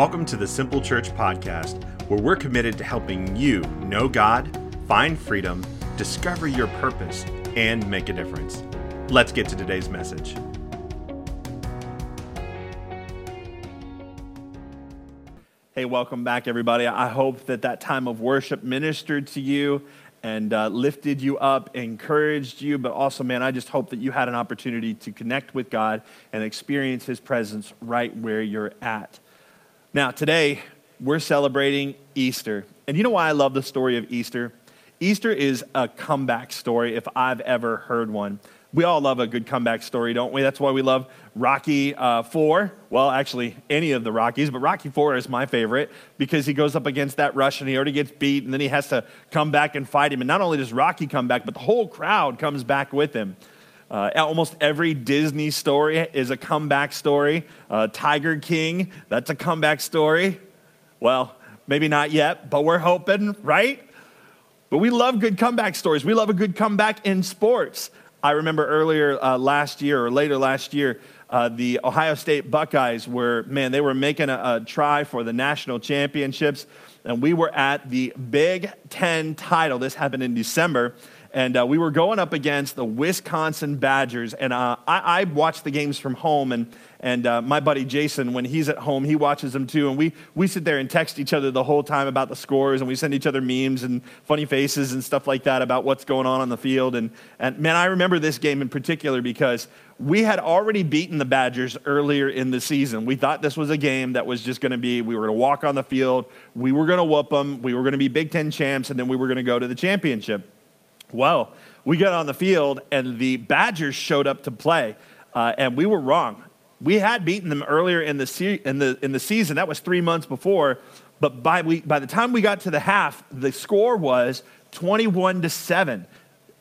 Welcome to the Simple Church Podcast, where we're committed to helping you know God, find freedom, discover your purpose, and make a difference. Let's get to today's message. Hey, welcome back, everybody. I hope that that time of worship ministered to you and uh, lifted you up, encouraged you, but also, man, I just hope that you had an opportunity to connect with God and experience His presence right where you're at. Now, today, we're celebrating Easter. And you know why I love the story of Easter? Easter is a comeback story if I've ever heard one. We all love a good comeback story, don't we? That's why we love Rocky uh, 4. Well, actually, any of the Rockies, but Rocky 4 is my favorite because he goes up against that Russian, he already gets beat, and then he has to come back and fight him. And not only does Rocky come back, but the whole crowd comes back with him. Uh, almost every Disney story is a comeback story. Uh, Tiger King, that's a comeback story. Well, maybe not yet, but we're hoping, right? But we love good comeback stories. We love a good comeback in sports. I remember earlier uh, last year or later last year, uh, the Ohio State Buckeyes were, man, they were making a, a, try for the national championships. And we were at the Big Ten title. This happened in December. And uh, we were going up against the Wisconsin Badgers. And uh, I, I watched the games from home. And and uh, my buddy Jason, when he's at home, he watches them too. And we, we sit there and text each other the whole time about the scores. And we send each other memes and funny faces and stuff like that about what's going on on the field. And, and man, I remember this game in particular because we had already beaten the Badgers earlier in the season. We thought this was a game that was just going to be, we were going to walk on the field, we were going to whoop them, we were going to be Big Ten champs, and then we were going to go to the championship. Well, we got on the field, and the Badgers showed up to play, uh, and we were wrong. We had beaten them earlier in the, se- in the, in the season. That was three months before. But by, we, by the time we got to the half, the score was 21 to 7.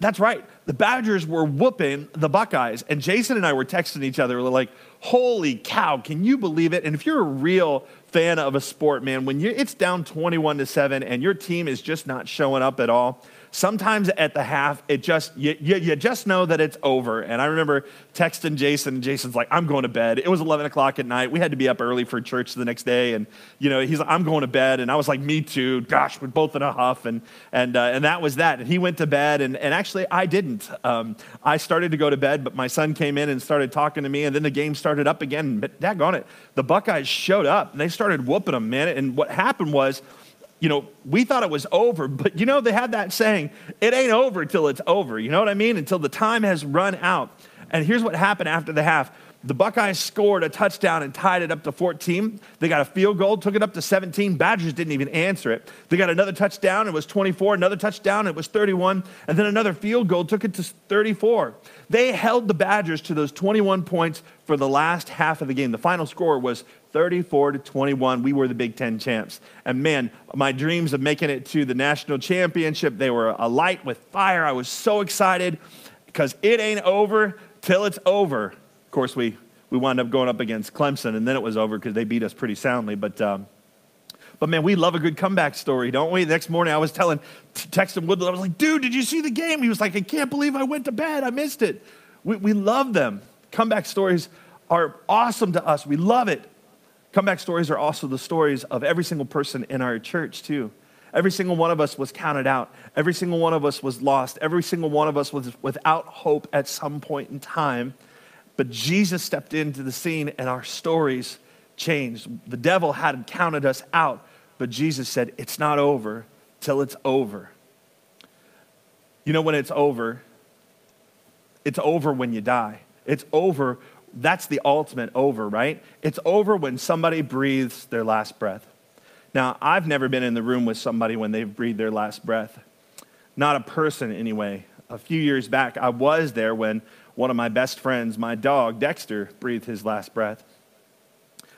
That's right. The Badgers were whooping the Buckeyes. And Jason and I were texting each other. Like, holy cow, can you believe it? And if you're a real fan of a sport, man, when you, it's down 21 to 7 and your team is just not showing up at all, sometimes at the half, it just, you, you, you, just know that it's over. And I remember texting Jason, and Jason's like, I'm going to bed. It was 11 o'clock at night. We had to be up early for church the next day. And, you know, he's like, I'm going to bed. And I was like, me too. Gosh, we're both in a huff. And, and, uh, and that was that. And he went to bed. And, and actually, I didn't. Um, I started to go to bed, but my son came in and started talking to me. And then the game started up again. But daggone it, the Buckeyes showed up and they started whooping them, man. And what happened was, you know, we thought it was over, but you know, they had that saying, it ain't over till it's over. You know what I mean? Until the time has run out. And here's what happened after the half the Buckeyes scored a touchdown and tied it up to 14. They got a field goal, took it up to 17. Badgers didn't even answer it. They got another touchdown, it was 24. Another touchdown, it was 31. And then another field goal took it to 34. They held the Badgers to those 21 points for the last half of the game. The final score was 34 to 21. We were the Big Ten champs. And man, my dreams of making it to the national championship, they were alight with fire. I was so excited because it ain't over till it's over. Of course, we, we wound up going up against Clemson, and then it was over because they beat us pretty soundly. But, um, but man, we love a good comeback story, don't we? The next morning, I was telling, texting Woodland, I was like, dude, did you see the game? He was like, I can't believe I went to bed. I missed it. We, we love them. Comeback stories are awesome to us. We love it. Comeback stories are also the stories of every single person in our church, too. Every single one of us was counted out. Every single one of us was lost. Every single one of us was without hope at some point in time. But Jesus stepped into the scene and our stories changed. The devil had counted us out, but Jesus said, It's not over till it's over. You know when it's over? It's over when you die. It's over that's the ultimate over, right? It's over when somebody breathes their last breath. Now, I've never been in the room with somebody when they've breathed their last breath. Not a person, anyway. A few years back, I was there when one of my best friends, my dog, Dexter, breathed his last breath.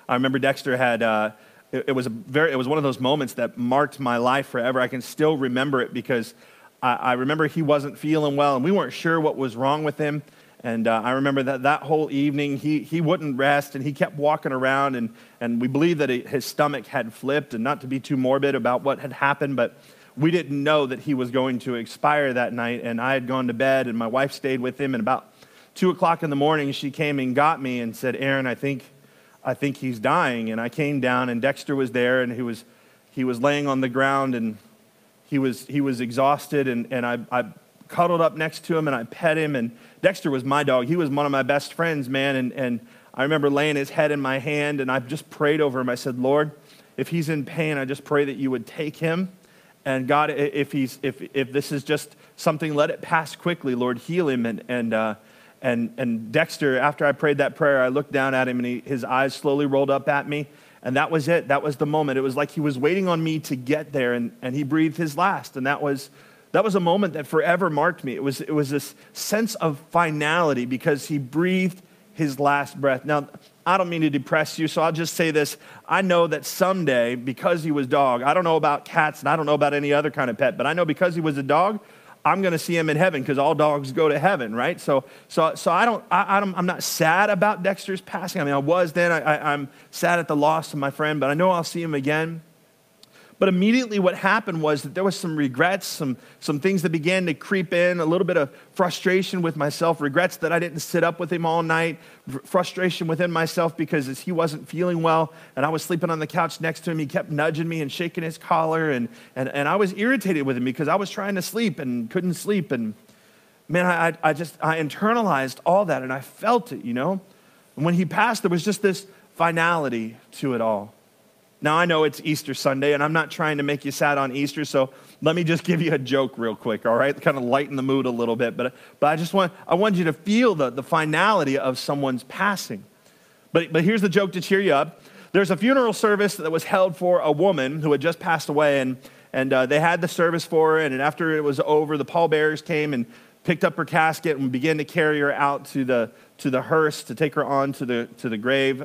I remember Dexter had, uh, it, it, was a very, it was one of those moments that marked my life forever. I can still remember it because I, I remember he wasn't feeling well and we weren't sure what was wrong with him. And uh, I remember that that whole evening, he, he wouldn't rest and he kept walking around. And, and we believe that his stomach had flipped, and not to be too morbid about what had happened, but we didn't know that he was going to expire that night. And I had gone to bed, and my wife stayed with him. And about two o'clock in the morning, she came and got me and said, Aaron, I think, I think he's dying. And I came down, and Dexter was there, and he was, he was laying on the ground, and he was, he was exhausted. And, and I, I cuddled up next to him, and I pet him. And Dexter was my dog. He was one of my best friends, man. And, and I remember laying his head in my hand, and I just prayed over him. I said, Lord, if he's in pain, I just pray that you would take him. And God, if, he's, if, if this is just something, let it pass quickly. Lord, heal him. And, and, uh, and, and Dexter, after I prayed that prayer, I looked down at him and he, his eyes slowly rolled up at me. And that was it. That was the moment. It was like he was waiting on me to get there and, and he breathed his last. And that was, that was a moment that forever marked me. It was, it was this sense of finality because he breathed his last breath. Now, I don't mean to depress you, so I'll just say this. I know that someday, because he was dog, I don't know about cats and I don't know about any other kind of pet, but I know because he was a dog, I'm going to see him in heaven because all dogs go to heaven, right? So, so, so I don't, I, I am not sad about Dexter's passing. I mean, I was then. I, I, I'm sad at the loss of my friend, but I know I'll see him again. But immediately, what happened was that there was some regrets, some, some things that began to creep in, a little bit of frustration with myself, regrets that I didn't sit up with him all night, frustration within myself because he wasn't feeling well, and I was sleeping on the couch next to him. He kept nudging me and shaking his collar, and, and, and I was irritated with him because I was trying to sleep and couldn't sleep. And man, I, I just, I internalized all that, and I felt it, you know? And when he passed, there was just this finality to it all. Now, I know it's Easter Sunday, and I'm not trying to make you sad on Easter, so let me just give you a joke real quick, all right? Kind of lighten the mood a little bit. But, but I just want, I want you to feel the, the finality of someone's passing. But, but here's the joke to cheer you up. There's a funeral service that was held for a woman who had just passed away, and, and uh, they had the service for her, and after it was over, the pallbearers came and picked up her casket and began to carry her out to the, to the hearse to take her on to the, to the grave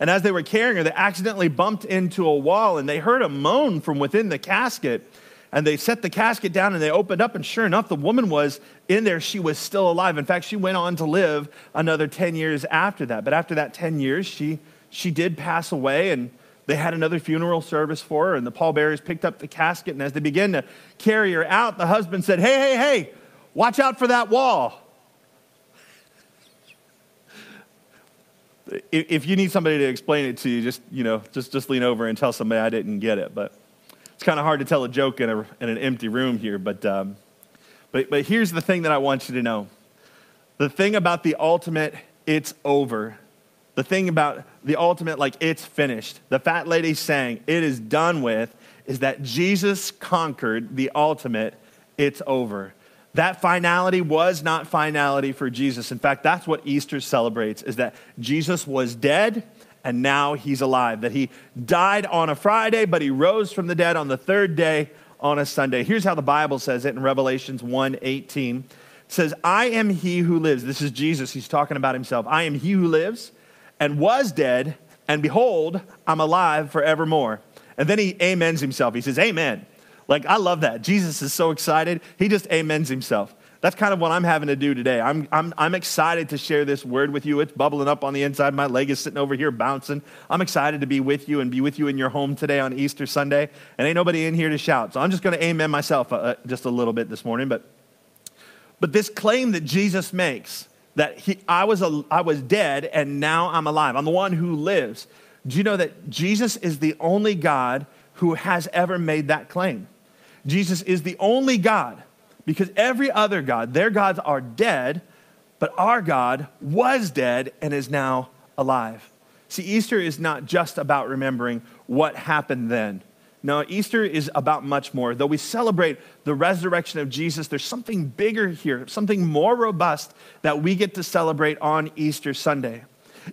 and as they were carrying her, they accidentally bumped into a wall and they heard a moan from within the casket. And they set the casket down and they opened up, and sure enough, the woman was in there. She was still alive. In fact, she went on to live another 10 years after that. But after that 10 years, she, she did pass away, and they had another funeral service for her. And the pallbearers picked up the casket, and as they began to carry her out, the husband said, Hey, hey, hey, watch out for that wall. If you need somebody to explain it to you, just, you know, just, just lean over and tell somebody I didn't get it. But it's kind of hard to tell a joke in, a, in an empty room here. But, um, but, but here's the thing that I want you to know. The thing about the ultimate, it's over. The thing about the ultimate, like it's finished. The fat lady saying, it is done with, is that Jesus conquered the ultimate, it's over. That finality was not finality for Jesus. In fact, that's what Easter celebrates is that Jesus was dead and now he's alive. That he died on a Friday, but he rose from the dead on the third day on a Sunday. Here's how the Bible says it in Revelations 1:18. It says, "I am he who lives." This is Jesus, he's talking about himself. "I am he who lives and was dead, and behold, I'm alive forevermore." And then he amens himself. He says, "Amen." Like, I love that. Jesus is so excited. He just amens himself. That's kind of what I'm having to do today. I'm, I'm, I'm excited to share this word with you. It's bubbling up on the inside. My leg is sitting over here bouncing. I'm excited to be with you and be with you in your home today on Easter Sunday. And ain't nobody in here to shout. So I'm just going to amen myself uh, uh, just a little bit this morning. But, but this claim that Jesus makes that he, I, was a, I was dead and now I'm alive, I'm the one who lives. Do you know that Jesus is the only God who has ever made that claim? Jesus is the only God because every other God, their gods are dead, but our God was dead and is now alive. See, Easter is not just about remembering what happened then. No, Easter is about much more. Though we celebrate the resurrection of Jesus, there's something bigger here, something more robust that we get to celebrate on Easter Sunday.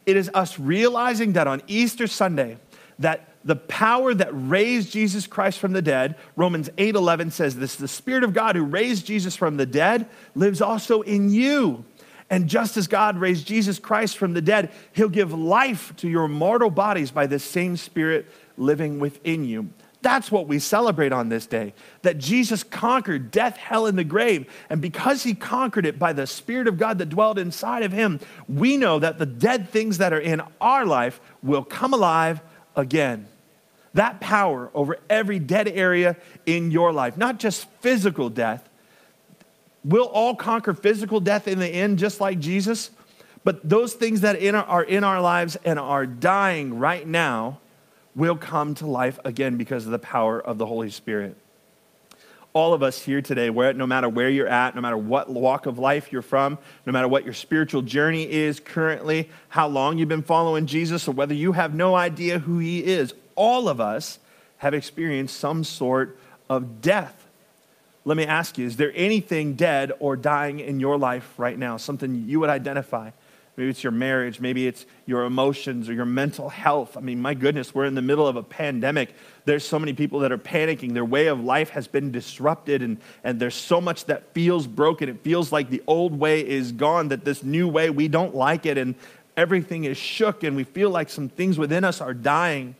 It is us realizing that on Easter Sunday, that the power that raised Jesus Christ from the dead, Romans 8:11 says this, the spirit of God who raised Jesus from the dead lives also in you. And just as God raised Jesus Christ from the dead, he'll give life to your mortal bodies by this same spirit living within you. That's what we celebrate on this day. That Jesus conquered death, hell, and the grave. And because he conquered it by the Spirit of God that dwelled inside of him, we know that the dead things that are in our life will come alive again that power over every dead area in your life, not just physical death. We'll all conquer physical death in the end, just like Jesus. But those things that are in our lives and are dying right now will come to life again because of the power of the Holy Spirit. All of us here today, where, no matter where you're at, no matter what walk of life you're from, no matter what your spiritual journey is currently, how long you've been following Jesus, or whether you have no idea who he is, all of us have experienced some sort of death. Let me ask you is there anything dead or dying in your life right now? Something you would identify? Maybe it's your marriage. Maybe it's your emotions or your mental health. I mean, my goodness, we're in the middle of a pandemic. There's so many people that are panicking. Their way of life has been disrupted, and, and there's so much that feels broken. It feels like the old way is gone, that this new way, we don't like it, and everything is shook, and we feel like some things within us are dying.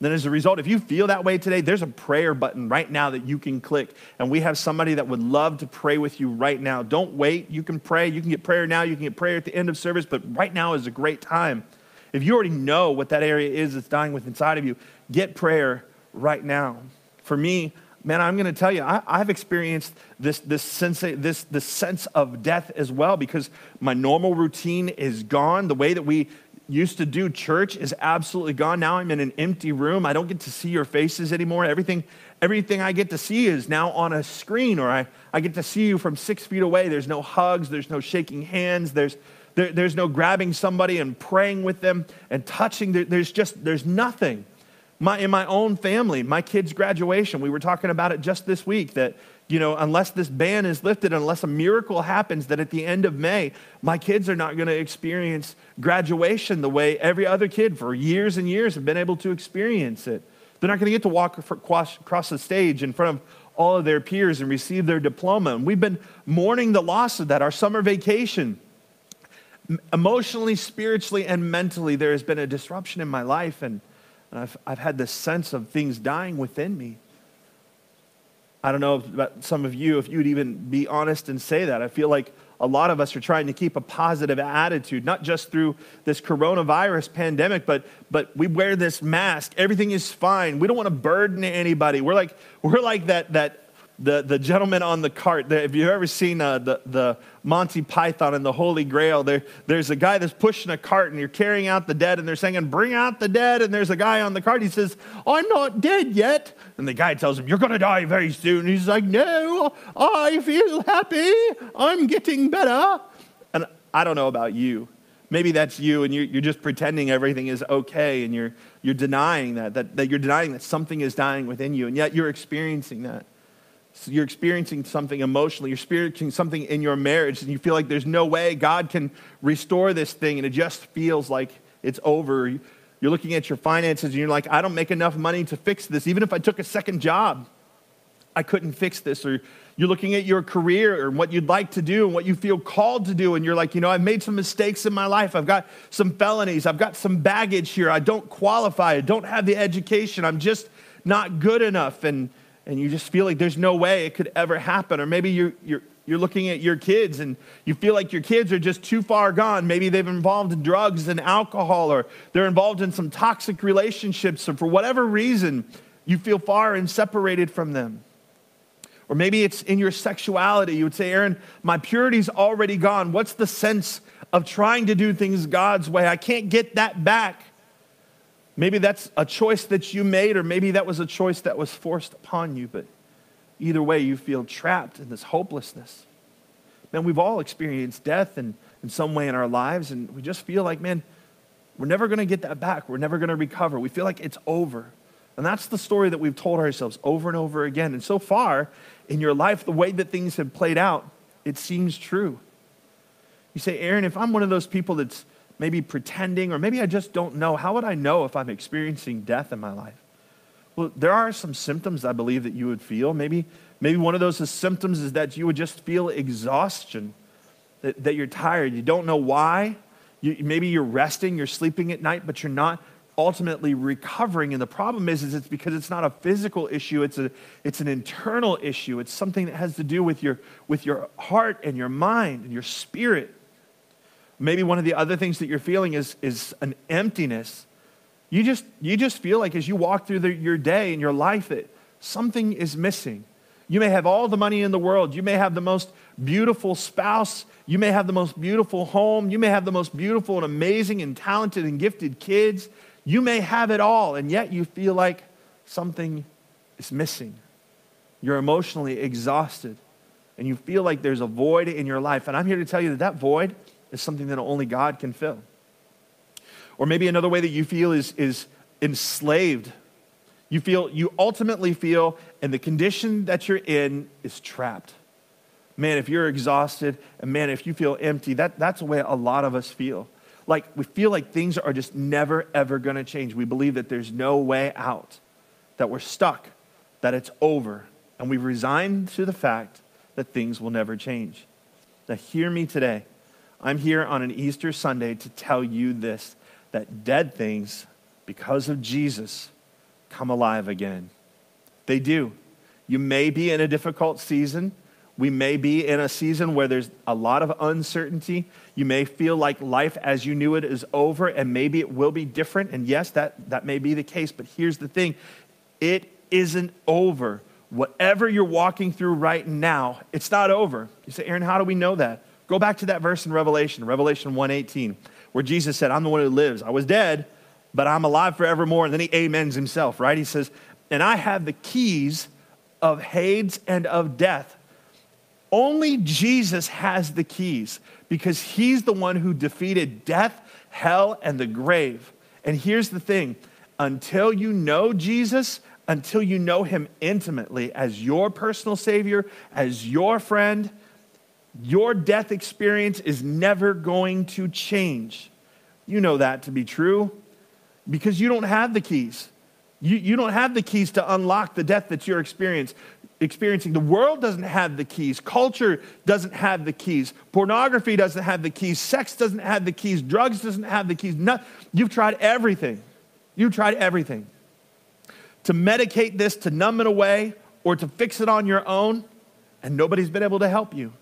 Then, as a result, if you feel that way today, there's a prayer button right now that you can click. And we have somebody that would love to pray with you right now. Don't wait. You can pray. You can get prayer now. You can get prayer at the end of service, but right now is a great time. If you already know what that area is that's dying with inside of you, get prayer right now. For me, man, I'm going to tell you, I, have experienced this, this, sense, this, this sense of death as well because my normal routine is gone. The way that we used to do church is absolutely gone. Now I'm in an empty room. I don't get to see your faces anymore. Everything, everything I get to see is now on a screen, or I, I get to see you from six feet away. There's no hugs, there's no shaking hands, there's, there, there's no grabbing somebody and praying with them and touching. There, there's just, there's nothing. My, in my own family, my kid's graduation, we were talking about it just this week that you know, unless this ban is lifted, unless a miracle happens, that at the end of May, my kids are not going to experience graduation the way every other kid for years and years have been able to experience it. They're not going to get to walk across the stage in front of all of their peers and receive their diploma. And we've been mourning the loss of that. Our summer vacation, emotionally, spiritually, and mentally, there has been a disruption in my life. And, I've, I've had this sense of things dying within me. I don't know about some of you, if you'd even be honest and say that. I feel like a lot of us are trying to keep a positive attitude, not just through this coronavirus pandemic, but, but we wear this mask. Everything is fine. We don't want to burden anybody. We're like, we're like that, that the, the gentleman on the cart. If you've ever seen uh, the, the Monty Python and the Holy Grail? There, there's a guy that's pushing a cart and you're carrying out the dead and they're saying, Bring out the dead. And there's a guy on the cart. He says, I'm not dead yet. And the guy tells him, You're going to die very soon. he's like, No, I feel happy. I'm getting better. And I don't know about you. Maybe that's you and you're, you're just pretending everything is okay and you're, you're denying that, that, that you're denying that something is dying within you, and yet you're experiencing that. You're experiencing something emotionally, you're experiencing something in your marriage, and you feel like there's no way God can restore this thing, and it just feels like it's over. You're looking at your finances, and you're like, I don't make enough money to fix this. Even if I took a second job, I couldn't fix this. Or you're looking at your career or what you'd like to do and what you feel called to do, and you're like, you know, I've made some mistakes in my life. I've got some felonies. I've got some baggage here. I don't qualify. I don't have the education. I'm just not good enough. And and you just feel like there's no way it could ever happen. Or maybe you're, you're, you're looking at your kids and you feel like your kids are just too far gone. Maybe they've involved in drugs and alcohol, or they're involved in some toxic relationships, or for whatever reason, you feel far and separated from them. Or maybe it's in your sexuality. You would say, Aaron, my purity's already gone. What's the sense of trying to do things God's way? I can't get that back. Maybe that's a choice that you made, or maybe that was a choice that was forced upon you, but either way, you feel trapped in this hopelessness. Man, we've all experienced death in, in some way in our lives, and we just feel like, man, we're never going to get that back. We're never going to recover. We feel like it's over. And that's the story that we've told ourselves over and over again. And so far in your life, the way that things have played out, it seems true. You say, Aaron, if I'm one of those people that's maybe pretending, or maybe I just don't know. How would I know if I'm experiencing death in my life? Well, there are some symptoms I believe that you would feel. Maybe, maybe one of those symptoms is that you would just feel exhaustion, that, that you're tired. You don't know why. You, maybe you're resting, you're sleeping at night, but you're not ultimately recovering. And the problem is, is it's because it's not a physical issue, it's, a, it's an internal issue. It's something that has to do with your, with your heart and your mind and your spirit. Maybe one of the other things that you're feeling is, is an emptiness. You just, you just feel like as you walk through the, your day and your life that something is missing. You may have all the money in the world. You may have the most beautiful spouse. You may have the most beautiful home. You may have the most beautiful and amazing and talented and gifted kids. You may have it all, and yet you feel like something is missing. You're emotionally exhausted, and you feel like there's a void in your life. And I'm here to tell you that that void is something that only God can fill. Or maybe another way that you feel is, is enslaved. You feel, you ultimately feel, and the condition that you're in is trapped. Man, if you're exhausted, and man, if you feel empty, that, that's the way a lot of us feel. Like we feel like things are just never, ever to change. We believe that there's no way out, that we're stuck, that it's over. And we've resigned to the fact that things will never change. Now, hear me today. I'm here on an Easter Sunday to tell you this that dead things, because of Jesus, come alive again. They do. You may be in a difficult season. We may be in a season where there's a lot of uncertainty. You may feel like life as you knew it is over, and maybe it will be different. And yes, that, that may be the case. But here's the thing it isn't over. Whatever you're walking through right now, it's not over. You say, Aaron, how do we know that? Go back to that verse in Revelation, Revelation 1:18, where Jesus said, I'm the one who lives. I was dead, but I'm alive forevermore. And then he amens himself, right? He says, and I have the keys of Hades and of death. Only Jesus has the keys because he's the one who defeated death, hell, and the grave. And here's the thing until you know Jesus, until you know him intimately as your personal Savior, as your friend, your death experience is never going to change. You know that to be true because you don't have the keys. You, you don't have the keys to unlock the death that you're experiencing experiencing. The world doesn't have the keys. Culture doesn't have the keys. Pornography doesn't have the keys. Sex doesn't have the keys. Drugs doesn't have the keys. No, you've tried everything. You've tried everything. To medicate this, to numb it away, or to fix it on your own, and nobody's been able to help you.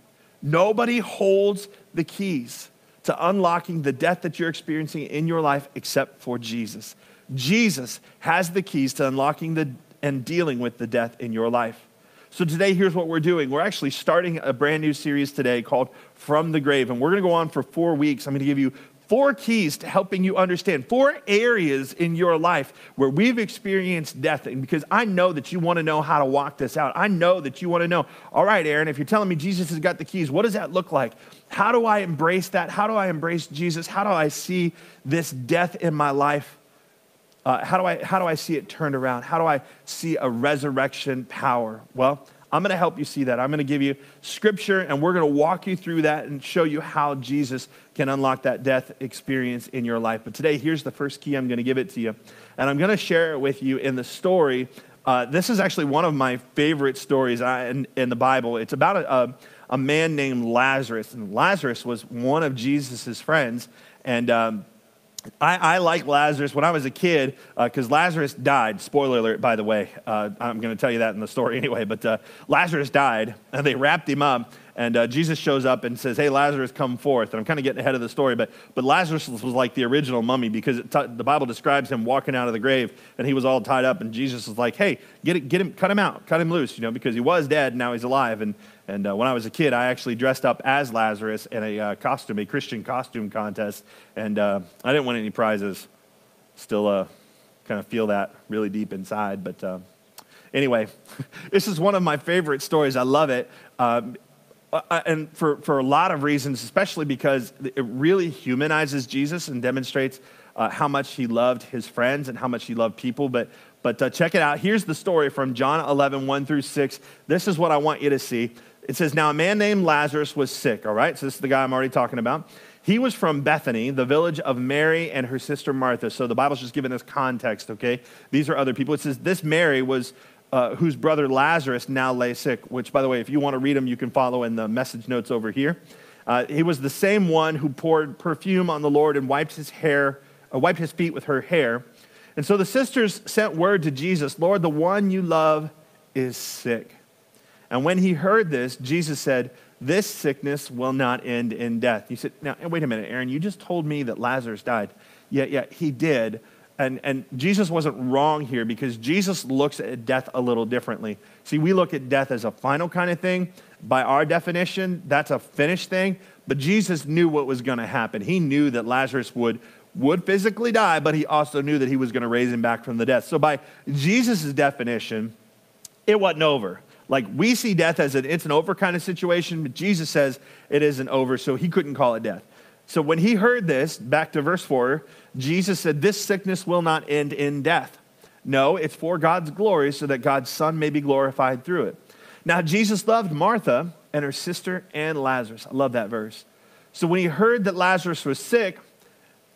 Nobody holds the keys to unlocking the death that you're experiencing in your life except for Jesus. Jesus has the keys to unlocking the and dealing with the death in your life. So today, here's what we're doing. We're actually starting a brand new series today called From the Grave. And we're going to go on for four weeks. I'm going to give you four keys to helping you understand four areas in your life where we've experienced death. And because I know that you want to know how to walk this out, I know that you want to know, all right, Aaron, if you're telling me Jesus has got the keys, what does that look like? How do I embrace that? How do I embrace Jesus? How do I see this death in my life? Uh, how, do I, how do I see it turned around? How do I see a resurrection power? Well, I'm going to help you see that. I'm going to give you scripture and we're going to walk you through that and show you how Jesus can unlock that death experience in your life. But today, here's the first key. I'm going to give it to you. And I'm going to share it with you in the story. Uh, this is actually one of my favorite stories in, in the Bible. It's about a, a, a, man named Lazarus. And Lazarus was one of Jesus' friends. And um, I, I, like Lazarus when I was a kid because uh, Lazarus died. Spoiler alert, by the way. Uh, I'm going to tell you that in the story anyway. But uh, Lazarus died, and they wrapped him up. And uh, Jesus shows up and says, Hey, Lazarus, come forth. And I'm kind of getting ahead of the story, but, but Lazarus was like the original mummy because t- the Bible describes him walking out of the grave and he was all tied up. And Jesus was like, Hey, get, it, get him, cut him out, cut him loose, you know, because he was dead, now he's alive. And, and uh, when I was a kid, I actually dressed up as Lazarus in a uh, costume, a Christian costume contest. And uh, I didn't win any prizes. Still uh, kind of feel that really deep inside. But uh, anyway, this is one of my favorite stories. I love it. Um, and for, for a lot of reasons, especially because it really humanizes Jesus and demonstrates uh, how much he loved his friends and how much he loved people. But, but uh, check it out. Here's the story from John 11, 1 through 6. This is what I want you to see. It says, Now a man named Lazarus was sick, all right? So this is the guy I'm already talking about. He was from Bethany, the village of Mary and her sister Martha. So the Bible's just giving us context, okay? These are other people. It says, This Mary was uh, whose brother Lazarus now lay sick, which, by the way, if you want to read them, you can follow in the message notes over here. Uh, he was the same one who poured perfume on the Lord and wiped his hair, uh, wiped his feet with her hair. And so the sisters sent word to Jesus, Lord, the one you love is sick. And when he heard this, Jesus said, This sickness will not end in death. You said, Now, wait a minute, Aaron, you just told me that Lazarus died. Yeah, yeah, he did. And, and Jesus wasn't wrong here because Jesus looks at death a little differently. See, we look at death as a final kind of thing. By our definition, that's a finished thing. But Jesus knew what was going to happen. He knew that Lazarus would, would physically die, but he also knew that he was going to raise him back from the death. So, by Jesus' definition, it wasn't over. Like we see death as an it's an over kind of situation, but Jesus says it isn't over, so he couldn't call it death. So when he heard this, back to verse 4, Jesus said, This sickness will not end in death. No, it's for God's glory, so that God's Son may be glorified through it. Now, Jesus loved Martha and her sister and Lazarus. I love that verse. So when he heard that Lazarus was sick,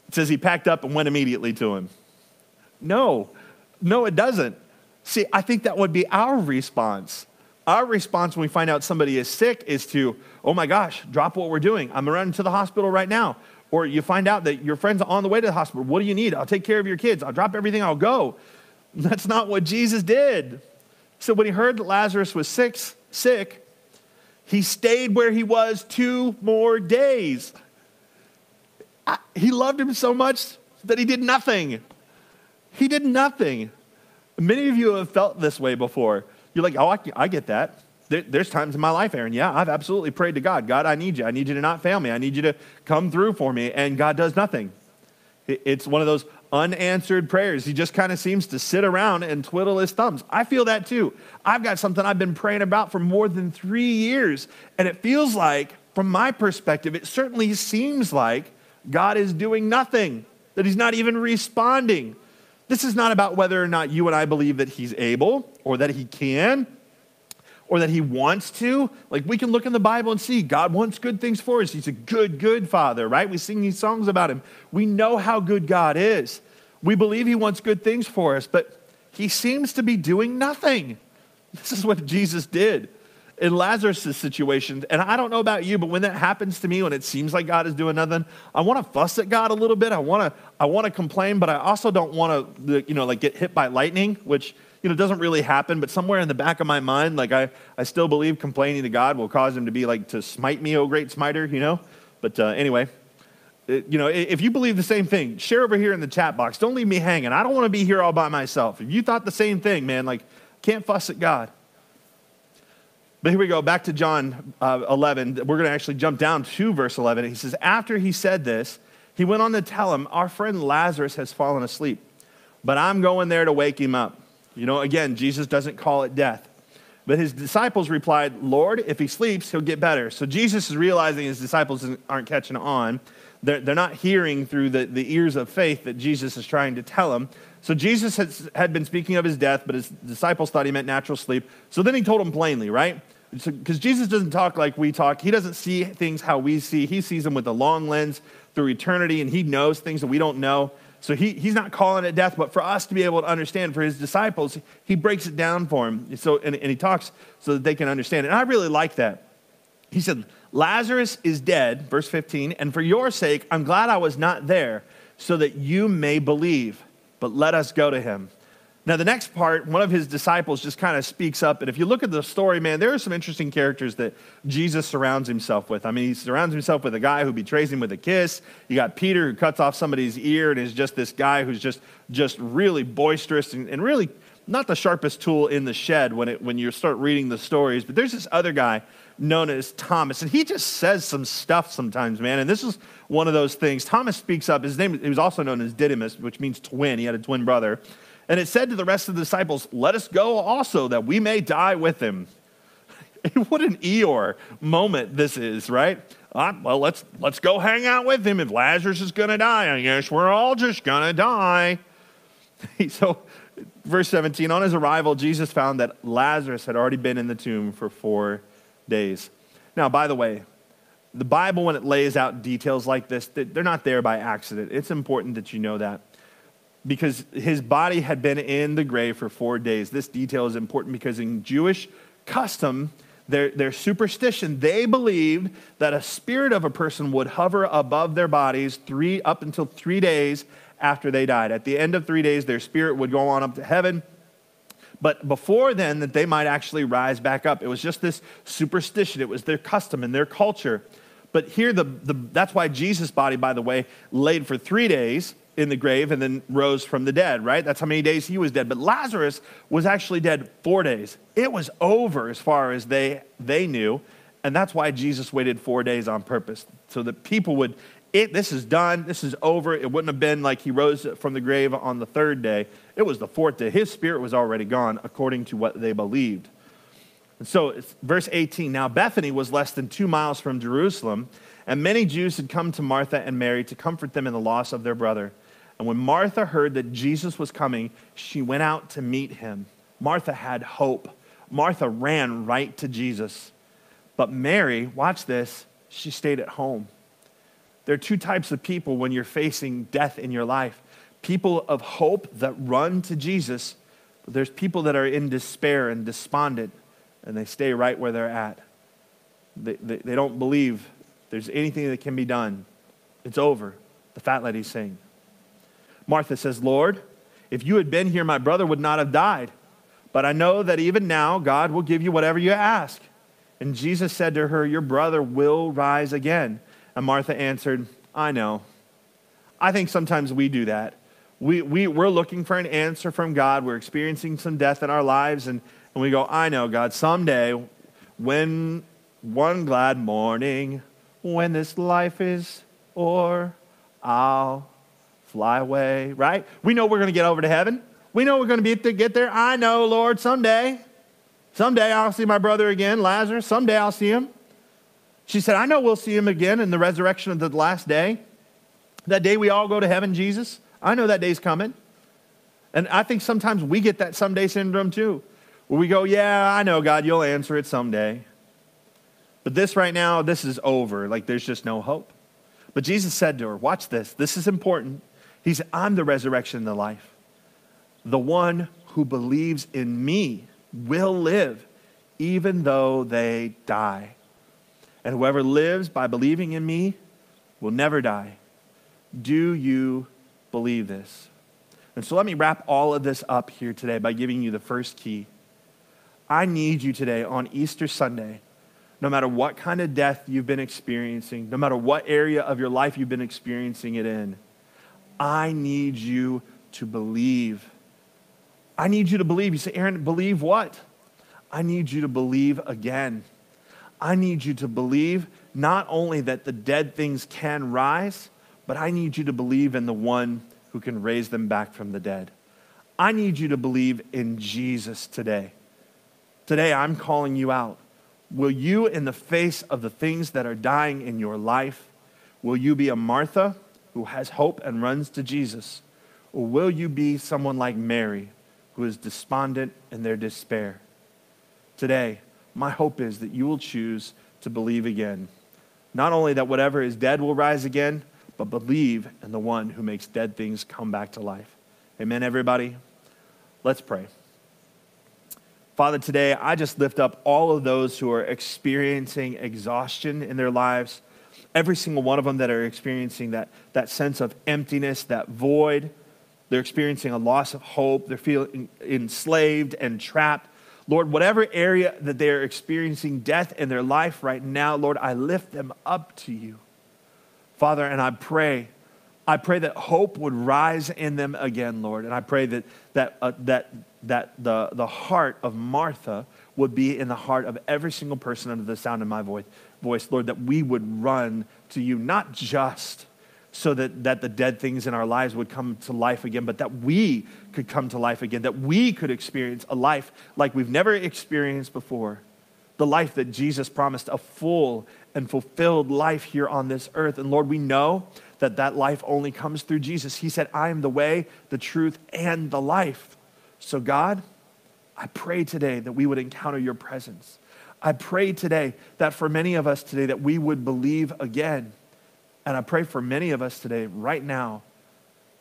it says he packed up and went immediately to him. No, no, it doesn't. See, I think that would be our response. Our response when we find out somebody is sick is to, oh my gosh, drop what we're doing. I'm running to the hospital right now. Or you find out that your friend's on the way to the hospital. What do you need? I'll take care of your kids. I'll drop everything. I'll go. That's not what Jesus did. So when he heard that Lazarus was sick, sick, he stayed where he was two more days. I, he loved him so much that he did nothing. He did nothing. Many of you have felt this way before. You're like, oh, I, I get that. There, there's times in my life, Aaron, yeah, I've absolutely prayed to God. God, I need you. I need you to not fail me. I need you to come through for me. And God does nothing. It, it's one of those unanswered prayers. He just kind of seems to sit around and twiddle his thumbs. I feel that too. I've got something I've been praying about for more than three years. And it feels like, from my perspective, it certainly seems like God is doing nothing, that he's not even responding. This is not about whether or not you and I believe that he's able or that he can or that he wants to. Like we can look in the Bible and see God wants good things for us. He's a good, good father, right? We sing these songs about him. We know how good God is. We believe he wants good things for us, but he seems to be doing nothing. This is what Jesus did in Lazarus' situation, and I don't know about you, but when that happens to me, when it seems like God is doing nothing, I want to fuss at God a little bit. I want to, I want to complain, but I also don't want to, you know, like get hit by lightning, which you know doesn't really happen. But somewhere in the back of my mind, like I, I still believe complaining to God will cause Him to be like to smite me, oh great smiter, you know. But uh, anyway, it, you know, if you believe the same thing, share over here in the chat box. Don't leave me hanging. I don't want to be here all by myself. If you thought the same thing, man, like can't fuss at God. But here we go, back to John uh, 11. We're going to actually jump down to verse 11. He says, After he said this, he went on to tell him, Our friend Lazarus has fallen asleep, but I'm going there to wake him up. You know, again, Jesus doesn't call it death. But his disciples replied, Lord, if he sleeps, he'll get better. So Jesus is realizing his disciples aren't catching on. They're, they're not hearing through the, the ears of faith that Jesus is trying to tell them. So Jesus had been speaking of his death, but his disciples thought he meant natural sleep. So then he told them plainly, right? Because Jesus doesn't talk like we talk. He doesn't see things how we see. He sees them with a long lens through eternity, and he knows things that we don't know. So he, he's not calling it death, but for us to be able to understand, for his disciples, he breaks it down for them. So, and, and he talks so that they can understand. And I really like that. He said, Lazarus is dead, verse 15, and for your sake, I'm glad I was not there, so that you may believe. But let us go to him. Now, the next part, one of his disciples just kind of speaks up. And if you look at the story, man, there are some interesting characters that Jesus surrounds himself with. I mean, he surrounds himself with a guy who betrays him with a kiss. You got Peter who cuts off somebody's ear and is just this guy who's just, just really boisterous and, and really not the sharpest tool in the shed when, it, when you start reading the stories. But there's this other guy known as Thomas, and he just says some stuff sometimes, man. And this is one of those things. Thomas speaks up. His name he was also known as Didymus, which means twin. He had a twin brother. And it said to the rest of the disciples, Let us go also, that we may die with him. what an Eeyore moment this is, right? Uh, well, let's, let's go hang out with him. If Lazarus is going to die, I guess we're all just going to die. so, verse 17 on his arrival, Jesus found that Lazarus had already been in the tomb for four days. Now, by the way, the Bible, when it lays out details like this, they're not there by accident. It's important that you know that because his body had been in the grave for four days. This detail is important because in Jewish custom, their, their superstition, they believed that a spirit of a person would hover above their bodies three, up until three days after they died. At the end of three days, their spirit would go on up to heaven. But before then, that they might actually rise back up. It was just this superstition, it was their custom and their culture. But here, the, the, that's why Jesus' body, by the way, laid for three days in the grave and then rose from the dead, right? That's how many days he was dead. But Lazarus was actually dead four days. It was over as far as they, they knew. And that's why Jesus waited four days on purpose, so that people would, it, this is done, this is over. It wouldn't have been like he rose from the grave on the third day. It was the fourth day. His spirit was already gone, according to what they believed. And so, verse 18 now Bethany was less than two miles from Jerusalem, and many Jews had come to Martha and Mary to comfort them in the loss of their brother. And when Martha heard that Jesus was coming, she went out to meet him. Martha had hope. Martha ran right to Jesus. But Mary, watch this, she stayed at home. There are two types of people when you're facing death in your life people of hope that run to Jesus, but there's people that are in despair and despondent, and they stay right where they're at. They, they, they don't believe there's anything that can be done. It's over. The fat lady's saying. Martha says, Lord, if you had been here, my brother would not have died. But I know that even now, God will give you whatever you ask. And Jesus said to her, Your brother will rise again. And Martha answered, I know. I think sometimes we do that. We, we, we're looking for an answer from God. We're experiencing some death in our lives, and, and we go, I know, God, someday, when one glad morning, when this life is o'er, I'll fly away, right? We know we're going to get over to heaven. We know we're going to be to get there. I know, Lord, someday. Someday I'll see my brother again, Lazarus. Someday I'll see him. She said, I know we'll see him again in the resurrection of the last day. That day we all go to heaven, Jesus. I know that day's coming. And I think sometimes we get that someday syndrome too, where we go, Yeah, I know, God, you'll answer it someday. But this right now, this is over. Like there's just no hope. But Jesus said to her, Watch this. This is important. He said, I'm the resurrection and the life. The one who believes in me will live, even though they die. And whoever lives by believing in me will never die. Do you believe this? And so let me wrap all of this up here today by giving you the first key. I need you today on Easter Sunday, no matter what kind of death you've been experiencing, no matter what area of your life you've been experiencing it in, I need you to believe. I need you to believe. You say, Aaron, believe what? I need you to believe again. I need you to believe not only that the dead things can rise, but I need you to believe in the one who can raise them back from the dead. I need you to believe in Jesus today. Today, I'm calling you out. Will you, in the face of the things that are dying in your life, will you be a Martha who has hope and runs to Jesus? Or will you be someone like Mary who is despondent in their despair? Today, my hope is that you will choose to believe again. Not only that whatever is dead will rise again, but believe in the one who makes dead things come back to life. Amen, everybody? Let's pray. Father, today I just lift up all of those who are experiencing exhaustion in their lives every single one of them that are experiencing that, that sense of emptiness, that void. They're experiencing a loss of hope. They're feeling enslaved and trapped. Lord, whatever area that they're experiencing death in their life right now, Lord, I lift them up to you. Father, and I pray, I pray that hope would rise in them again, Lord. And I pray that, that, uh, that, that the, the heart of Martha would be in the heart of every single person under the sound of my voice voice, Lord, that we would run to you, not just so that, that the dead things in our lives would come to life again, but that we could come to life again, that we could experience a life like we've never experienced before. The life that Jesus promised, a full and fulfilled life here on this earth. And Lord, we know that that life only comes through Jesus. He said, I am the way, the truth, and the life. So, God, I pray today that we would encounter your presence. I pray today that for many of us today that we would believe again. And I pray for many of us today, right now,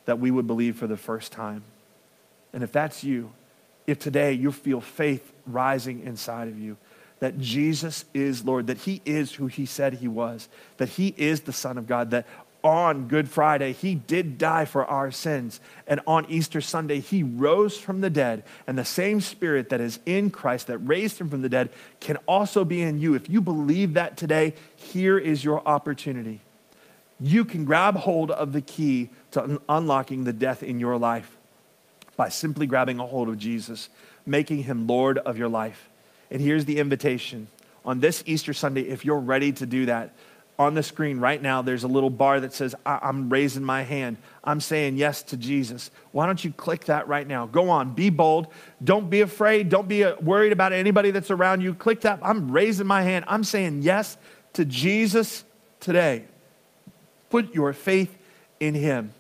that we would believe for the first time. And if that's you, if today you feel faith rising inside of you, that Jesus is Lord, that He is who He said He was, that He is the Son of God, that on Good Friday, he did die for our sins. And on Easter Sunday, he rose from the dead. And the same spirit that is in Christ that raised him from the dead can also be in you. If you believe that today, here is your opportunity. You can grab hold of the key to un- unlocking the death in your life by simply grabbing a hold of Jesus, making him Lord of your life. And here's the invitation. On this Easter Sunday, if you're ready to do that, on the screen right now, there's a little bar that says, I'm raising my hand. I'm saying yes to Jesus. Why don't you click that right now? Go on, be bold. Don't be afraid. Don't be uh, worried about anybody that's around you. Click that. I'm raising my hand. I'm saying yes to Jesus today. Put your faith in Him.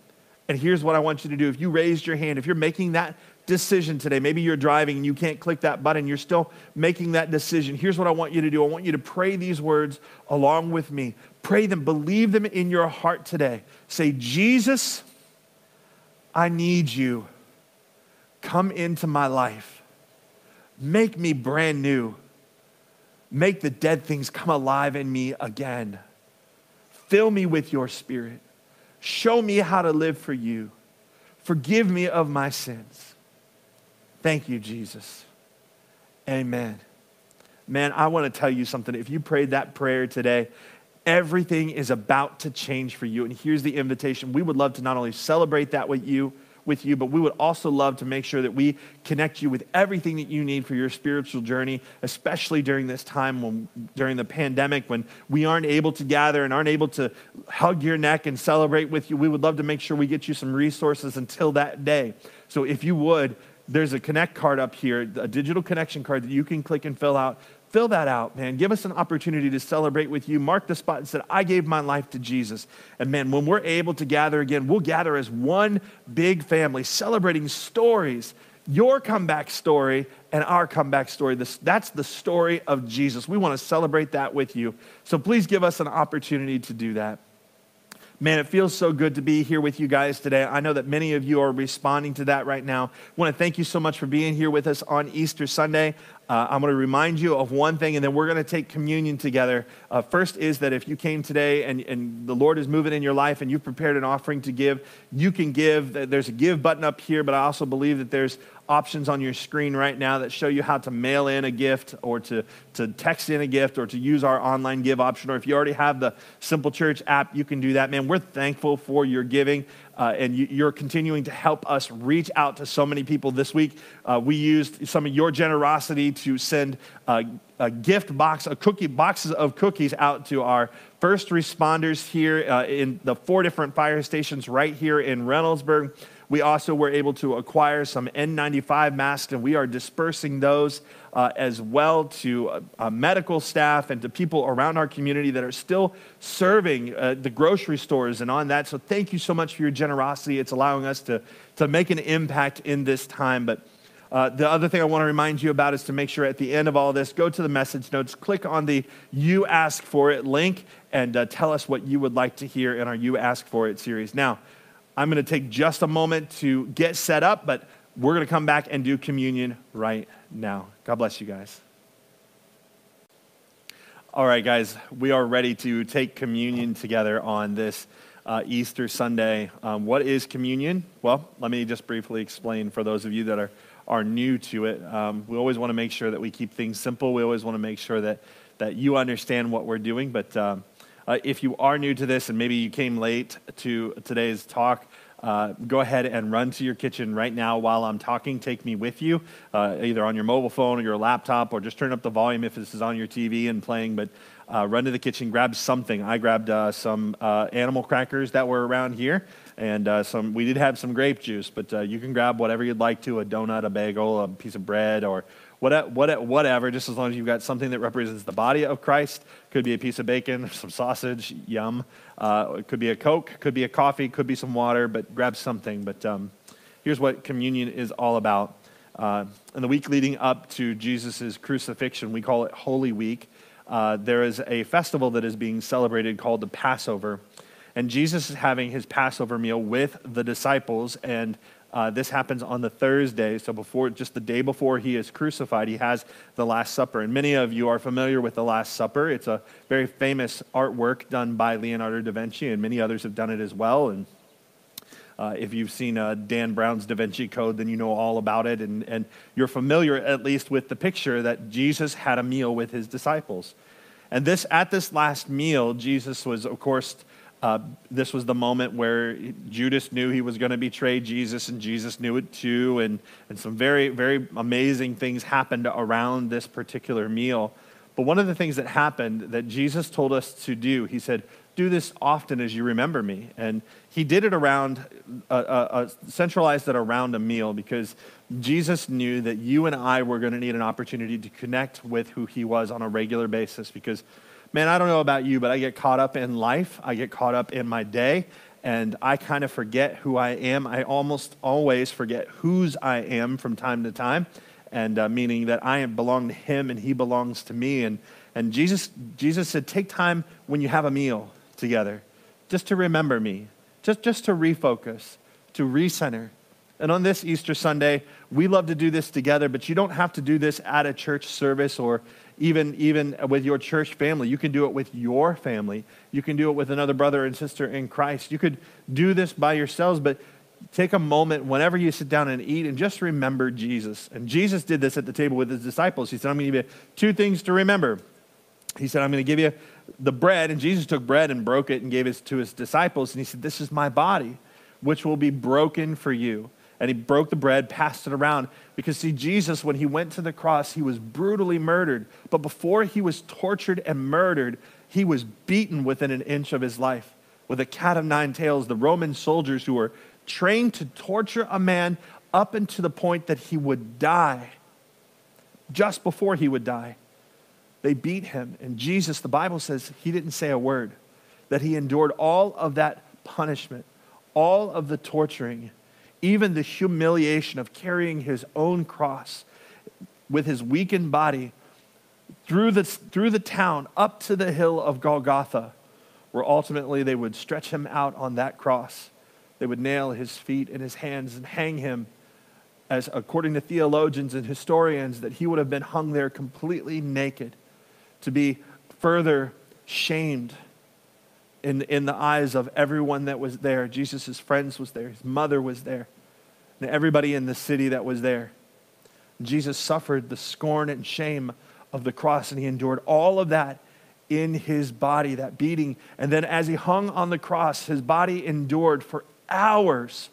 And here's what I want you to do. If you raised your hand, if you're making that decision today, maybe you're driving and you can't click that button, you're still making that decision. Here's what I want you to do I want you to pray these words along with me. Pray them, believe them in your heart today. Say, Jesus, I need you. Come into my life. Make me brand new. Make the dead things come alive in me again. Fill me with your spirit. Show me how to live for you. Forgive me of my sins. Thank you, Jesus. Amen. Man, I want to tell you something. If you prayed that prayer today, everything is about to change for you. And here's the invitation. We would love to not only celebrate that with you, with you, but we would also love to make sure that we connect you with everything that you need for your spiritual journey, especially during this time when during the pandemic when we aren't able to gather and aren't able to hug your neck and celebrate with you. We would love to make sure we get you some resources until that day. So if you would, there's a connect card up here, a digital connection card that you can click and fill out fill that out, man. Give us an opportunity to celebrate with you. Mark the spot and said, I gave my life to Jesus. And man, when we're able to gather again, we'll gather as one big family, celebrating stories, your comeback story and our comeback story. This, that's the story of Jesus. We want to celebrate that with you. So please give us an opportunity to do that. Man, it feels so good to be here with you guys today. I know that many of you are responding to that right now. I want to thank you so much for being here with us on Easter Sunday. Uh, I'm going to remind you of one thing, and then we're going to take communion together. Uh, first is that if you came today and, and the Lord is moving in your life and you've prepared an offering to give, you can give. There's a give button up here, but I also believe that there's options on your screen right now that show you how to mail in a gift or to, to text in a gift or to use our online give option. Or if you already have the Simple Church app, you can do that. Man, we're thankful for your giving uh, and you, are continuing to help us reach out to so many people this week. Uh, we used some of your generosity to send uh, a gift box, a cookie boxes of cookies out to our first responders here uh, in the four different fire stations right here in Reynoldsburg. We also were able to acquire some N95 masks, and we are dispersing those uh, as well to uh, uh, medical staff and to people around our community that are still serving uh, the grocery stores and on that. So, thank you so much for your generosity. It's allowing us to, to make an impact in this time. But uh, the other thing I want to remind you about is to make sure at the end of all this, go to the message notes, click on the You Ask For It link, and uh, tell us what you would like to hear in our You Ask For It series. Now, I'm going to take just a moment to get set up, but we're going to come back and do communion right now. God bless you guys. All right, guys, we are ready to take communion together on this uh, Easter Sunday. Um, what is communion? Well, let me just briefly explain for those of you that are, are new to it. Um, we always want to make sure that we keep things simple. We always want to make sure that, that you understand what we're doing, but um, uh, if you are new to this and maybe you came late to today's talk, uh, go ahead and run to your kitchen right now while I'm talking. Take me with you, uh, either on your mobile phone or your laptop, or just turn up the volume if this is on your TV and playing. But uh, run to the kitchen, grab something. I grabbed uh, some uh, animal crackers that were around here, and some. We did have some grape juice, but you can grab whatever you'd like to: a donut, a bagel, a piece of bread, or whatever, just as long as you've got something that represents the body of Christ. Could be a piece of bacon, some sausage, yum. Uh, it could be a Coke, could be a coffee, could be some water, but grab something. But um, here's what communion is all about. Uh, in the week leading up to Jesus' crucifixion, we call it Holy Week. Uh, there is a festival that is being celebrated called the Passover. And Jesus is having his Passover meal with the disciples, and uh, this happens on the Thursday, so before just the day before he is crucified, he has the Last Supper. And many of you are familiar with the Last Supper. It's a very famous artwork done by Leonardo da Vinci, and many others have done it as well. And uh, if you've seen uh, Dan Brown's Da Vinci Code, then you know all about it, and, and you're familiar at least with the picture that Jesus had a meal with his disciples. And this, at this last meal, Jesus was, of course, Uh, this was the moment where Judas knew he was going to betray Jesus, and Jesus knew it too. And, and some very, very amazing things happened around this particular meal. But one of the things that happened that Jesus told us to do, he said, Do this often as you remember me. And he did it around, uh, uh, uh centralized it around a meal because Jesus knew that you and I were going to need an opportunity to connect with who he was on a regular basis because man, I don't know about you, but I get caught up in life. I get caught up in my day, and I kind of forget who I am. I almost always forget whose I am from time to time, and uh, meaning that I belong to Him and He belongs to me. And, and Jesus, Jesus said, Take time when you have a meal together just to remember me, just, just to refocus, to recenter. And on this Easter Sunday, we love to do this together, but you don't have to do this at a church service or even, even with your church family. You can do it with your family. You can do it with another brother and sister in Christ. You could do this by yourselves, but take a moment whenever you sit down and eat and just remember Jesus. And Jesus did this at the table with his disciples. He said, I'm going to give you two things to remember. He said, I'm going to give you the bread. And Jesus took bread and broke it and gave it to his disciples. And he said, This is my body, which will be broken for you and he broke the bread, passed it around. Because, see, Jesus, when he went to the cross, he was brutally murdered. But before he was tortured and murdered, he was beaten within an inch of his life with a cat of nine tails. The Roman soldiers who were trained to torture a man up until the point that he would die, just before he would die. They beat him. And Jesus, the Bible says, he didn't say a word, that he endured all of that punishment, all of the torturing even the humiliation of carrying his own cross with his weakened body through the, through the town up to the hill of Golgotha, where ultimately they would stretch him out on that cross. They would nail his feet and his hands and hang him, as according to theologians and historians, that he would have been hung there completely naked to be further shamed in, in the eyes of everyone that was there. Jesus' friends was there, his mother was there, and everybody in the city that was there. Jesus suffered the scorn and shame of the cross, and he endured all of that in his body, that beating. And then as he hung on the cross, his body endured for hours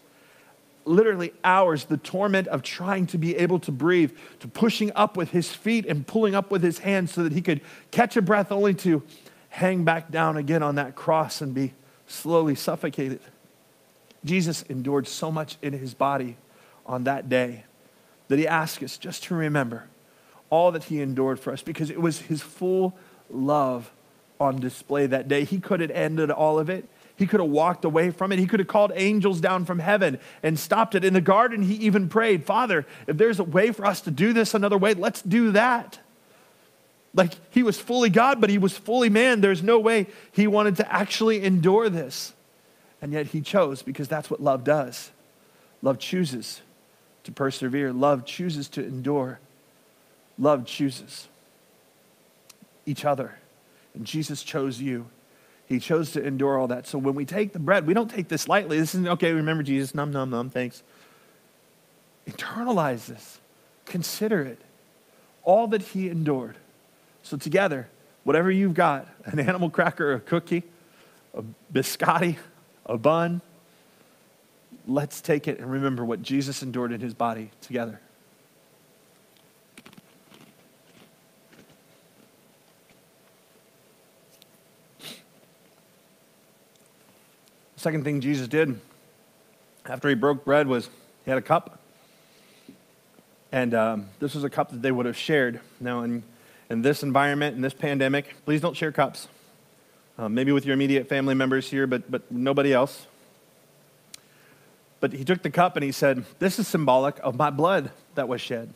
literally hours the torment of trying to be able to breathe, to pushing up with his feet and pulling up with his hands so that he could catch a breath only to hang back down again on that cross and be slowly suffocated. Jesus endured so much in his body on that day that he asked us just to remember all that he endured for us because it was his full love on display that day. He could have ended all of it. He could have walked away from it. He could have called angels down from heaven and stopped it. In the garden, he even prayed, Father, if there's a way for us to do this another way, let's do that. Like he was fully God, but he was fully man. There's no way he wanted to actually endure this. And yet he chose because that's what love does. Love chooses to persevere, love chooses to endure, love chooses each other. And Jesus chose you. He chose to endure all that. So when we take the bread, we don't take this lightly. This isn't, okay, remember Jesus, num, num, num, thanks. Internalize this, consider it. All that he endured so, together, whatever you've got an animal cracker, a cookie, a biscotti, a bun let's take it and remember what Jesus endured in his body together. Second thing Jesus did after he broke bread was he had a cup. And um, this was a cup that they would have shared. Now, in in this environment, in this pandemic, please don't share cups. Uh, maybe with your immediate family members here, but, but nobody else. But he took the cup and he said, This is symbolic of my blood that was shed.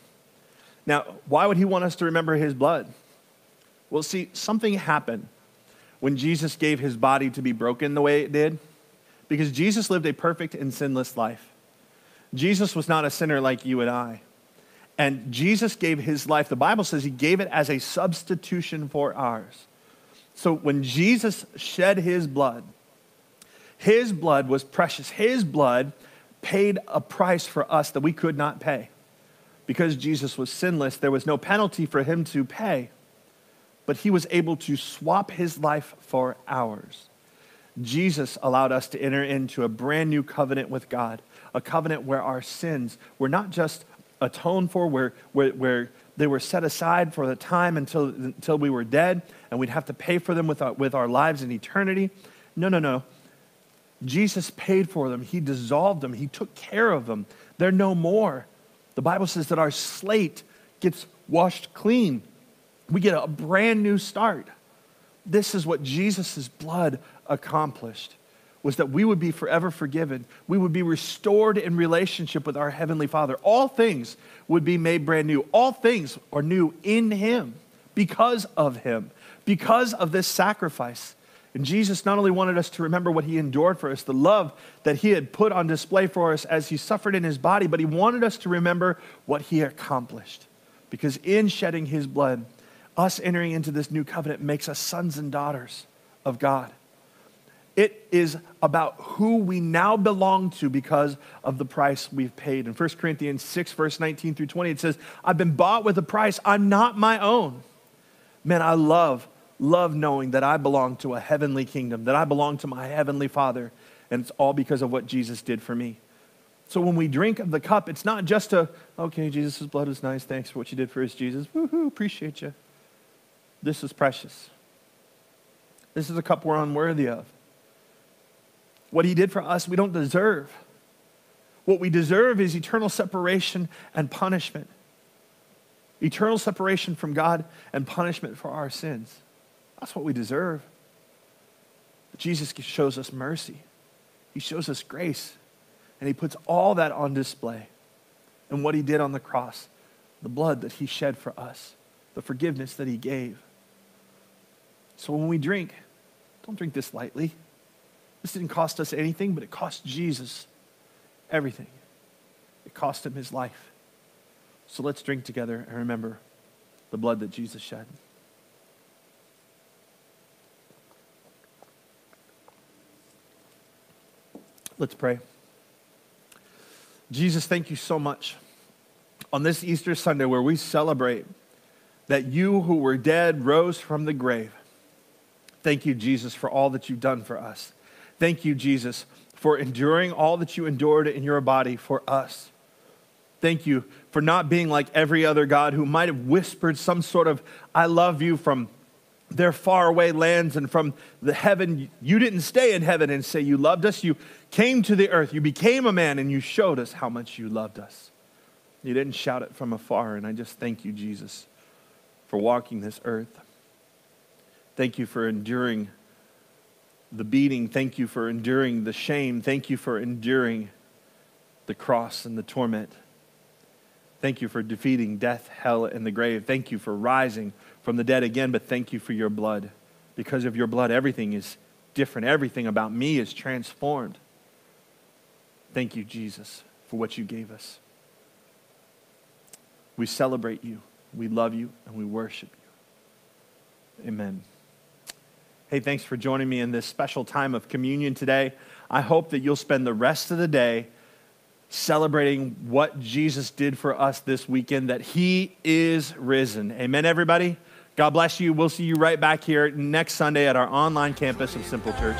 Now, why would he want us to remember his blood? Well, see, something happened when Jesus gave his body to be broken the way it did, because Jesus lived a perfect and sinless life. Jesus was not a sinner like you and I. And Jesus gave his life. The Bible says he gave it as a substitution for ours. So when Jesus shed his blood, his blood was precious. His blood paid a price for us that we could not pay. Because Jesus was sinless, there was no penalty for him to pay, but he was able to swap his life for ours. Jesus allowed us to enter into a brand new covenant with God, a covenant where our sins were not just atoned for, where, where, where they were set aside for the time until, until we were dead, and we'd have to pay for them with our, with our lives in eternity. No, no, no. Jesus paid for them. He dissolved them. He took care of them. They're no more. The Bible says that our slate gets washed clean. We get a brand new start. This is what Jesus' blood accomplished was that we would be forever forgiven. We would be restored in relationship with our Heavenly Father. All things would be made brand new. All things are new in Him because of Him, because of this sacrifice. And Jesus not only wanted us to remember what He endured for us, the love that He had put on display for us as He suffered in His body, but He wanted us to remember what He accomplished. Because in shedding His blood, us entering into this new covenant makes us sons and daughters of God. It is about who we now belong to because of the price we've paid. In 1 Corinthians 6, verse 19 through 20, it says, I've been bought with a price. I'm not my own. Man, I love, love knowing that I belong to a heavenly kingdom, that I belong to my heavenly Father, and it's all because of what Jesus did for me. So when we drink of the cup, it's not just a, okay, Jesus' blood is nice. Thanks for what you did for us, Jesus. Woohoo, appreciate you. This is precious. This is a cup we're unworthy of. What he did for us, we don't deserve. What we deserve is eternal separation and punishment. Eternal separation from God and punishment for our sins. That's what we deserve. But Jesus shows us mercy, He shows us grace, and He puts all that on display in what He did on the cross, the blood that He shed for us, the forgiveness that He gave. So when we drink, don't drink this lightly. This didn't cost us anything, but it cost Jesus everything. It cost him his life. So let's drink together and remember the blood that Jesus shed. Let's pray. Jesus, thank you so much. On this Easter Sunday, where we celebrate that you who were dead rose from the grave, thank you, Jesus, for all that you've done for us. Thank you, Jesus, for enduring all that you endured in your body for us. Thank you for not being like every other God who might have whispered some sort of, I love you from their faraway lands and from the heaven. You didn't stay in heaven and say you loved us. You came to the earth. You became a man and you showed us how much you loved us. You didn't shout it from afar. And I just thank you, Jesus, for walking this earth. Thank you for enduring the beating. Thank you for enduring the shame. Thank you for enduring the cross and the torment. Thank you for defeating death, hell, and the grave. Thank you for rising from the dead again, but thank you for your blood. Because of your blood, everything is different. Everything about me is transformed. Thank you, Jesus, for what you gave us. We celebrate you, we love you, and we worship you. Amen. Hey, thanks for joining me in this special time of communion today. I hope that you'll spend the rest of the day celebrating what Jesus did for us this weekend, that he is risen. Amen, everybody? God bless you. We'll see you right back here next Sunday at our online campus of Simple Church.